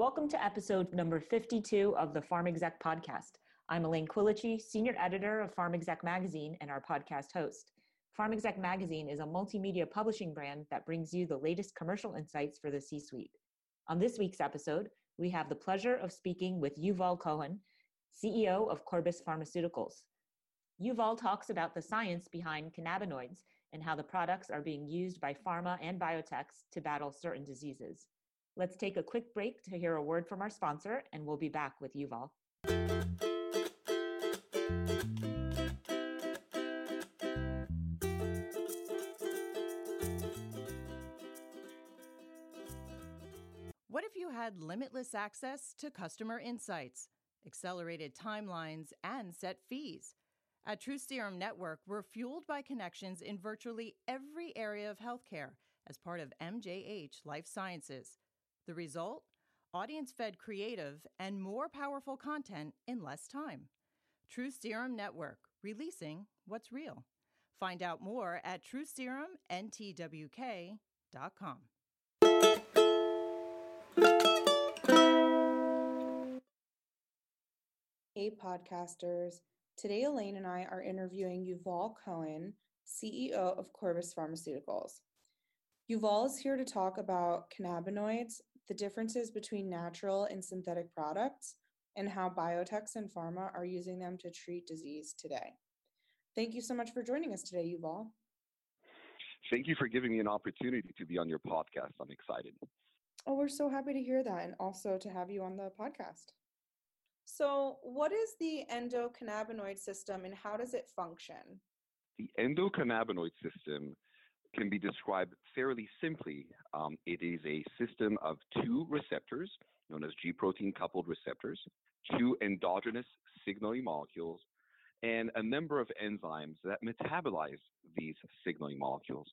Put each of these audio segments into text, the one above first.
Welcome to episode number 52 of the Pharm Exec podcast. I'm Elaine Quilici, senior editor of Pharm Exec magazine and our podcast host. Pharm Exec magazine is a multimedia publishing brand that brings you the latest commercial insights for the C suite. On this week's episode, we have the pleasure of speaking with Yuval Cohen, CEO of Corbus Pharmaceuticals. Yuval talks about the science behind cannabinoids and how the products are being used by pharma and biotechs to battle certain diseases. Let's take a quick break to hear a word from our sponsor, and we'll be back with Yuval. What if you had limitless access to customer insights, accelerated timelines, and set fees? At True Serum Network, we're fueled by connections in virtually every area of healthcare as part of MJH Life Sciences. The result? Audience fed creative and more powerful content in less time. True Serum Network, releasing what's real. Find out more at trueserumntwk.com. Hey, podcasters. Today, Elaine and I are interviewing Yuval Cohen, CEO of Corbus Pharmaceuticals. Yuval is here to talk about cannabinoids, the differences between natural and synthetic products, and how biotechs and pharma are using them to treat disease today. Thank you so much for joining us today, Yuval. Thank you for giving me an opportunity to be on your podcast. I'm excited. Oh, we're so happy to hear that and also to have you on the podcast. So, what is the endocannabinoid system and how does it function? The endocannabinoid system can be described fairly simply. Um, it is a system of two receptors, known as G protein coupled receptors, two endogenous signaling molecules, and a number of enzymes that metabolize these signaling molecules.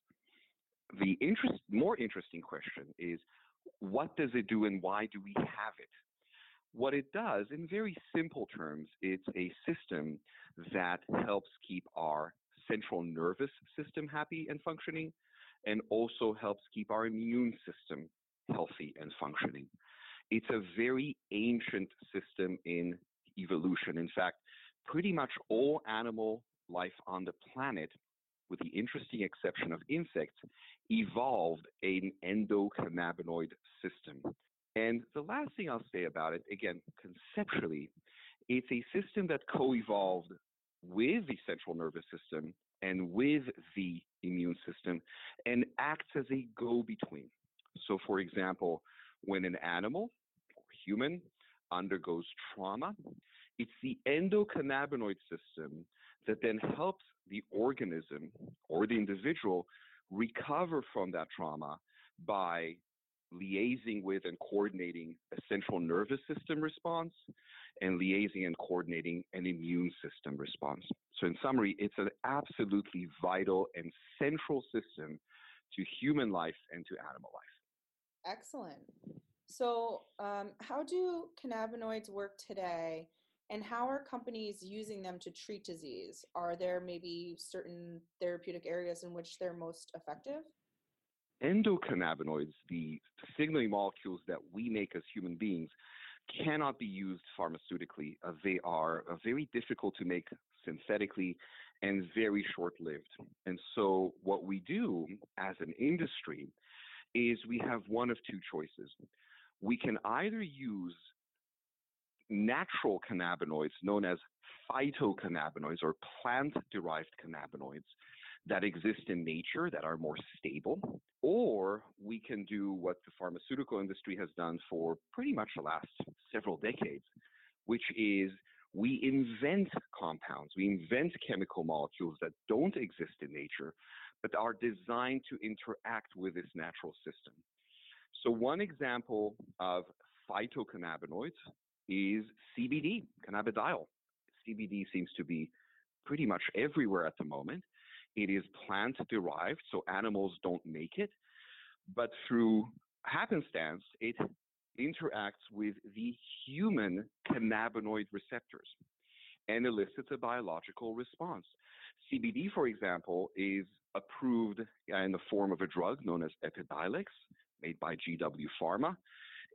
The interest, more interesting question is what does it do and why do we have it? What it does, in very simple terms, it's a system that helps keep our central nervous system happy and functioning, and also helps keep our immune system healthy and functioning. It's a very ancient system in evolution. In fact, pretty much all animal life on the planet, with the interesting exception of insects, evolved an endocannabinoid system. And the last thing I'll say about it, again, conceptually, it's a system that co evolved with the central nervous system and with the immune system and acts as a go between. So, for example, when an animal or human undergoes trauma, it's the endocannabinoid system that then helps the organism or the individual recover from that trauma by liaising with and coordinating a central nervous system response and liaising and coordinating an immune system response. So, in summary, it's an absolutely vital and central system to human life and to animal life. Excellent. So, um, how do cannabinoids work today, and how are companies using them to treat disease? Are there maybe certain therapeutic areas in which they're most effective? Endocannabinoids, the signaling molecules that we make as human beings, cannot be used pharmaceutically. Uh, they are uh, very difficult to make synthetically and very short lived. And so, what we do as an industry is we have one of two choices. We can either use natural cannabinoids known as phytocannabinoids or plant derived cannabinoids that exist in nature that are more stable, or we can do what the pharmaceutical industry has done for pretty much the last several decades, which is we invent compounds, we invent chemical molecules that don't exist in nature, but are designed to interact with this natural system. So, one example of phytocannabinoids is CBD, cannabidiol. CBD seems to be pretty much everywhere at the moment. It is plant derived, so animals don't make it, but through happenstance, it interacts with the human cannabinoid receptors and elicits a biological response. CBD, for example, is approved in the form of a drug known as Epidiolex, made by GW Pharma.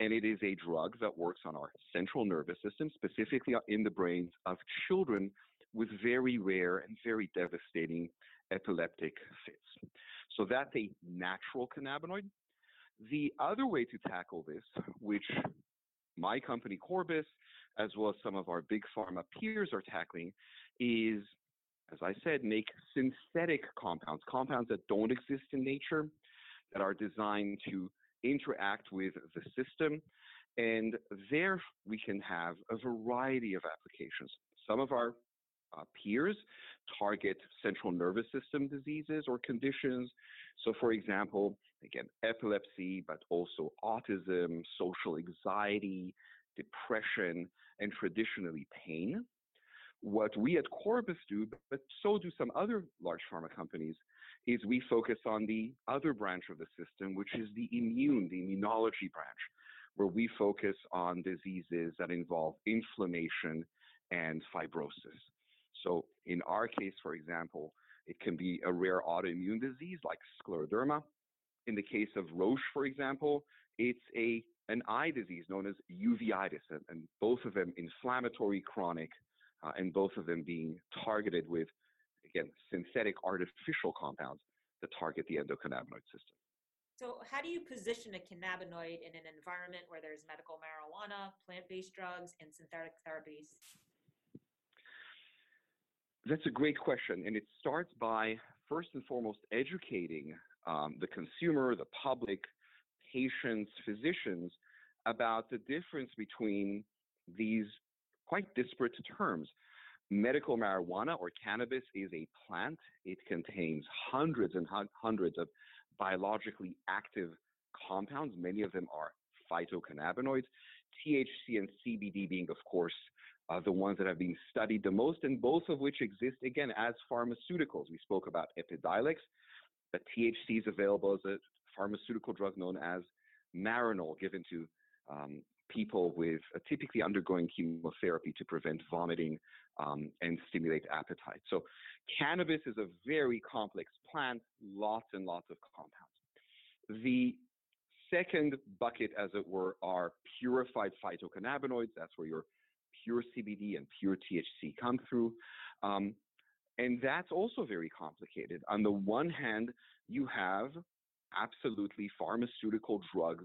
And it is a drug that works on our central nervous system, specifically in the brains of children with very rare and very devastating epileptic fits. So that's a natural cannabinoid. The other way to tackle this, which my company Corbus, as well as some of our big pharma peers are tackling, is, as I said, make synthetic compounds, compounds that don't exist in nature, that are designed to interact with the system. And there we can have a variety of applications. Some of our uh, peers target central nervous system diseases or conditions. So, for example, again, epilepsy, but also autism, social anxiety, depression, and traditionally pain. What we at Corbus do, but so do some other large pharma companies, is we focus on the other branch of the system, which is the immune, the immunology branch, where we focus on diseases that involve inflammation and fibrosis. So in our case, for example, it can be a rare autoimmune disease like scleroderma. In the case of Roche, for example, it's a an eye disease known as uveitis, and, and both of them inflammatory, chronic, uh, and both of them being targeted with, again, synthetic artificial compounds that target the endocannabinoid system. So, how do you position a cannabinoid in an environment where there's medical marijuana, plant based drugs, and synthetic therapies? That's a great question. And it starts by first and foremost educating um, the consumer, the public, patients, physicians about the difference between these quite disparate terms. Medical marijuana or cannabis is a plant. It contains hundreds and hundreds of biologically active compounds. Many of them are phytocannabinoids. THC and CBD being, of course, uh, the ones that have been studied the most, and both of which exist again as pharmaceuticals. We spoke about Epidiolex, but THC is available as a pharmaceutical drug known as Marinol, given to um, people with uh, typically undergoing chemotherapy to prevent vomiting um, and stimulate appetite. So, cannabis is a very complex plant, lots and lots of compounds. The second bucket, as it were, are purified phytocannabinoids. That's where your pure CBD and pure THC come through. Um, and that's also very complicated. On the one hand, you have absolutely pharmaceutical drugs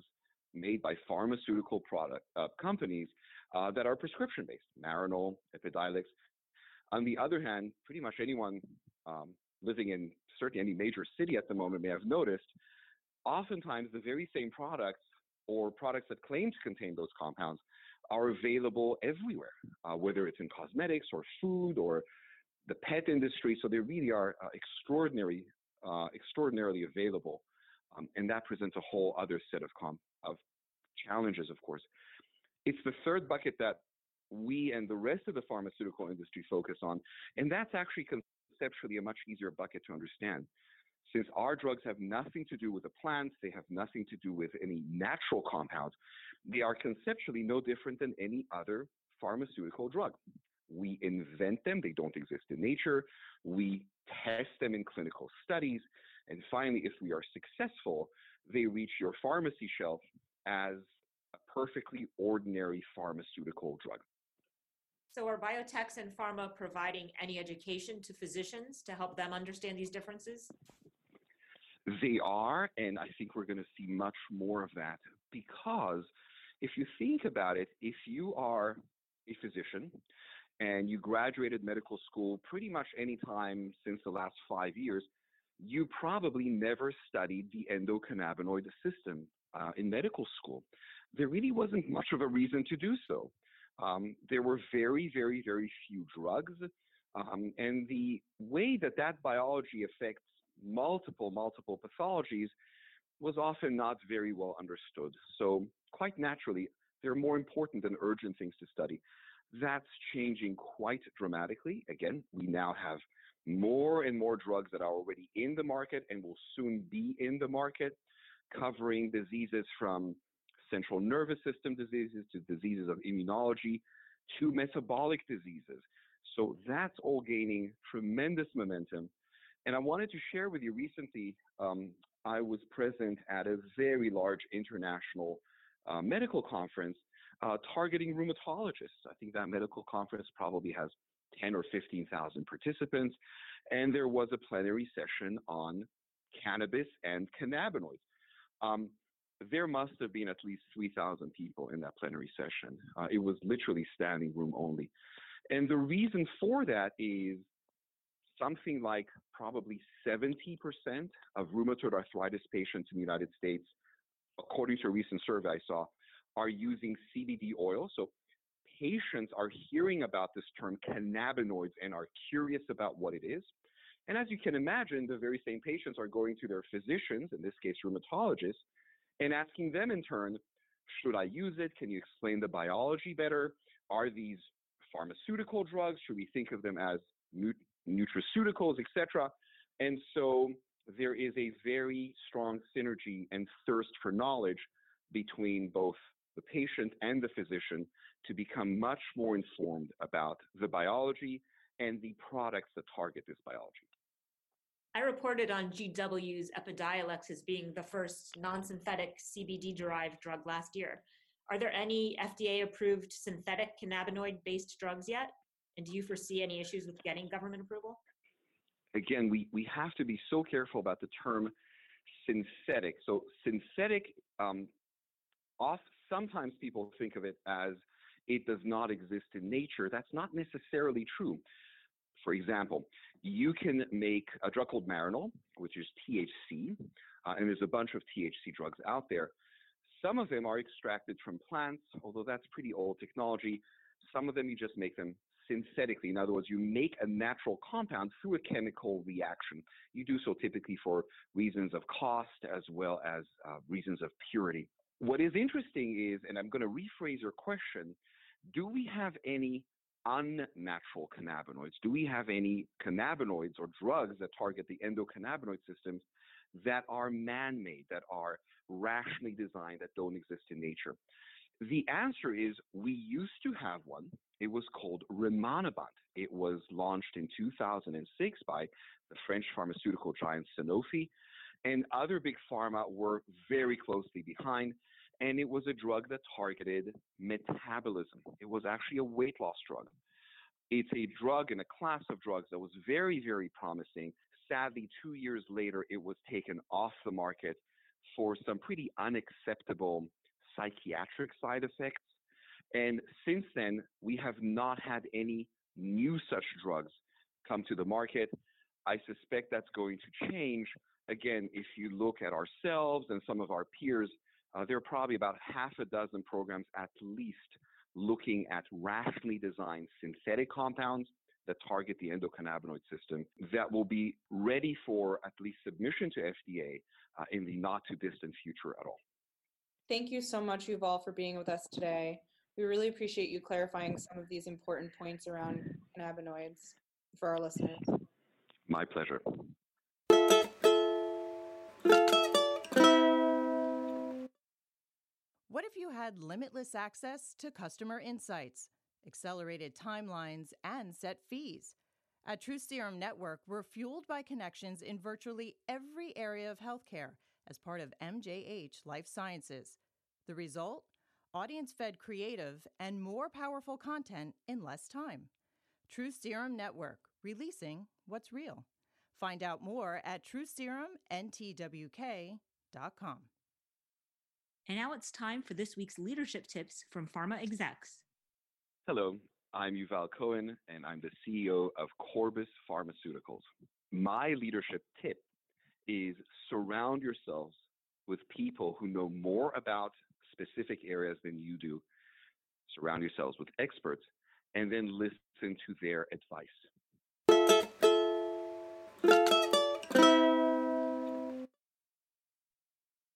made by pharmaceutical product uh, companies uh, that are prescription based, Marinol, Epidiolex. On the other hand, pretty much anyone um, living in certainly any major city at the moment may have noticed, oftentimes the very same products or products that claim to contain those compounds are available everywhere, uh, whether it's in cosmetics or food or the pet industry. So they really are uh, extraordinary, uh, extraordinarily available, um, and that presents a whole other set of com- of challenges, of course. It's the third bucket that we and the rest of the pharmaceutical industry focus on, and that's actually conceptually a much easier bucket to understand. Since our drugs have nothing to do with the plants, they have nothing to do with any natural compounds, they are conceptually no different than any other pharmaceutical drug. We invent them, they don't exist in nature. We test them in clinical studies. And finally, if we are successful, they reach your pharmacy shelf as a perfectly ordinary pharmaceutical drug. So, are biotechs and pharma providing any education to physicians to help them understand these differences? They are, and I think we're going to see much more of that because if you think about it, if you are a physician and you graduated medical school pretty much any time since the last five years, you probably never studied the endocannabinoid system uh, in medical school. There really wasn't much of a reason to do so. Um, there were very, very, very few drugs. Um, and the way that that biology affects multiple, multiple pathologies was often not very well understood. So, quite naturally, they're more important than urgent things to study. That's changing quite dramatically. Again, we now have more and more drugs that are already in the market and will soon be in the market, covering diseases from central nervous system diseases to diseases of immunology to metabolic diseases. So that's all gaining tremendous momentum. And I wanted to share with you recently, um, I was present at a very large international uh, medical conference uh, targeting rheumatologists. I think that medical conference probably has 10 or 15,000 participants, and there was a plenary session on cannabis and cannabinoids. Um, there must have been at least 3,000 people in that plenary session. Uh, it was literally standing room only. And the reason for that is something like probably 70% of rheumatoid arthritis patients in the United States, according to a recent survey I saw, are using CBD oil. So patients are hearing about this term cannabinoids and are curious about what it is. And as you can imagine, the very same patients are going to their physicians, in this case rheumatologists, and asking them in turn, should I use it? Can you explain the biology better? Are these pharmaceutical drugs? Should we think of them as nutraceuticals, etc.? And so there is a very strong synergy and thirst for knowledge between both the patient and the physician to become much more informed about the biology and the products that target this biology. I reported on GW's Epidiolex as being the first non synthetic CBD derived drug last year. Are there any FDA approved synthetic cannabinoid based drugs yet? And do you foresee any issues with getting government approval? Again, we, we have to be so careful about the term synthetic. So, synthetic, um, off, sometimes people think of it as it does not exist in nature. That's not necessarily true. For example, you can make a drug called Marinol, which is THC, uh, and there's a bunch of THC drugs out there. Some of them are extracted from plants, although that's pretty old technology. Some of them you just make them synthetically. In other words, you make a natural compound through a chemical reaction. You do so typically for reasons of cost as well as uh, reasons of purity. What is interesting is, and I'm going to rephrase your question, do we have any unnatural cannabinoids? Do we have any cannabinoids or drugs that target the endocannabinoid systems that are man made, that are rationally designed, that don't exist in nature? The answer is we used to have one. It was called Rimonabant. It was launched in 2006 by the French pharmaceutical giant Sanofi, and other big pharma were very closely behind and it was a drug that targeted metabolism. It was actually a weight loss drug. It's a drug and a class of drugs that was very, very promising. Sadly, two years later, it was taken off the market for some pretty unacceptable psychiatric side effects. And since then, we have not had any new such drugs come to the market. I suspect that's going to change. Again, if you look at ourselves and some of our peers, uh, there are probably about half a dozen programs at least looking at rationally designed synthetic compounds that target the endocannabinoid system that will be ready for at least submission to FDA uh, in the not too distant future at all. Thank you so much, Yuval, for being with us today. We really appreciate you clarifying some of these important points around cannabinoids for our listeners. My pleasure. What if you had limitless access to customer insights, accelerated timelines, and set fees? At True Serum Network, we're fueled by connections in virtually every area of healthcare as part of MJH Life Sciences. The result? Audience fed creative and more powerful content in less time. True Serum Network, releasing what's real. Find out more at trueserumntwk.com. And now it's time for this week's leadership tips from pharma execs. Hello, I'm Yuval Cohen, and I'm the CEO of Corbus Pharmaceuticals. My leadership tip is surround yourselves with people who know more about specific areas than you do. Surround yourselves with experts and then listen to their advice.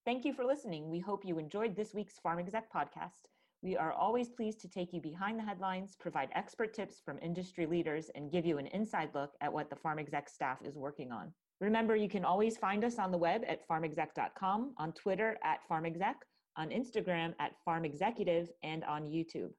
Thank you for listening. We hope you enjoyed this week's Pharm Exec podcast. We are always pleased to take you behind the headlines, provide expert tips from industry leaders, and give you an inside look at what the Pharm Exec staff is working on. Remember, you can always find us on the web at pharmexec.com, on Twitter at pharmexec, on Instagram at pharmexecutive, and on YouTube.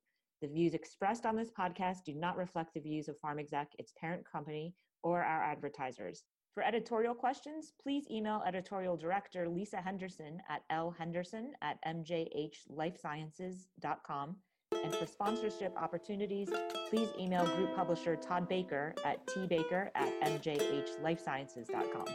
The views expressed on this podcast do not reflect the views of PharmExec, its parent company, or our advertisers. For editorial questions, please email editorial director Lisa Henderson at lhenderson at mjhlifesciences.com. And for sponsorship opportunities, please email group publisher Todd Baker at tbaker at mjhlifesciences.com.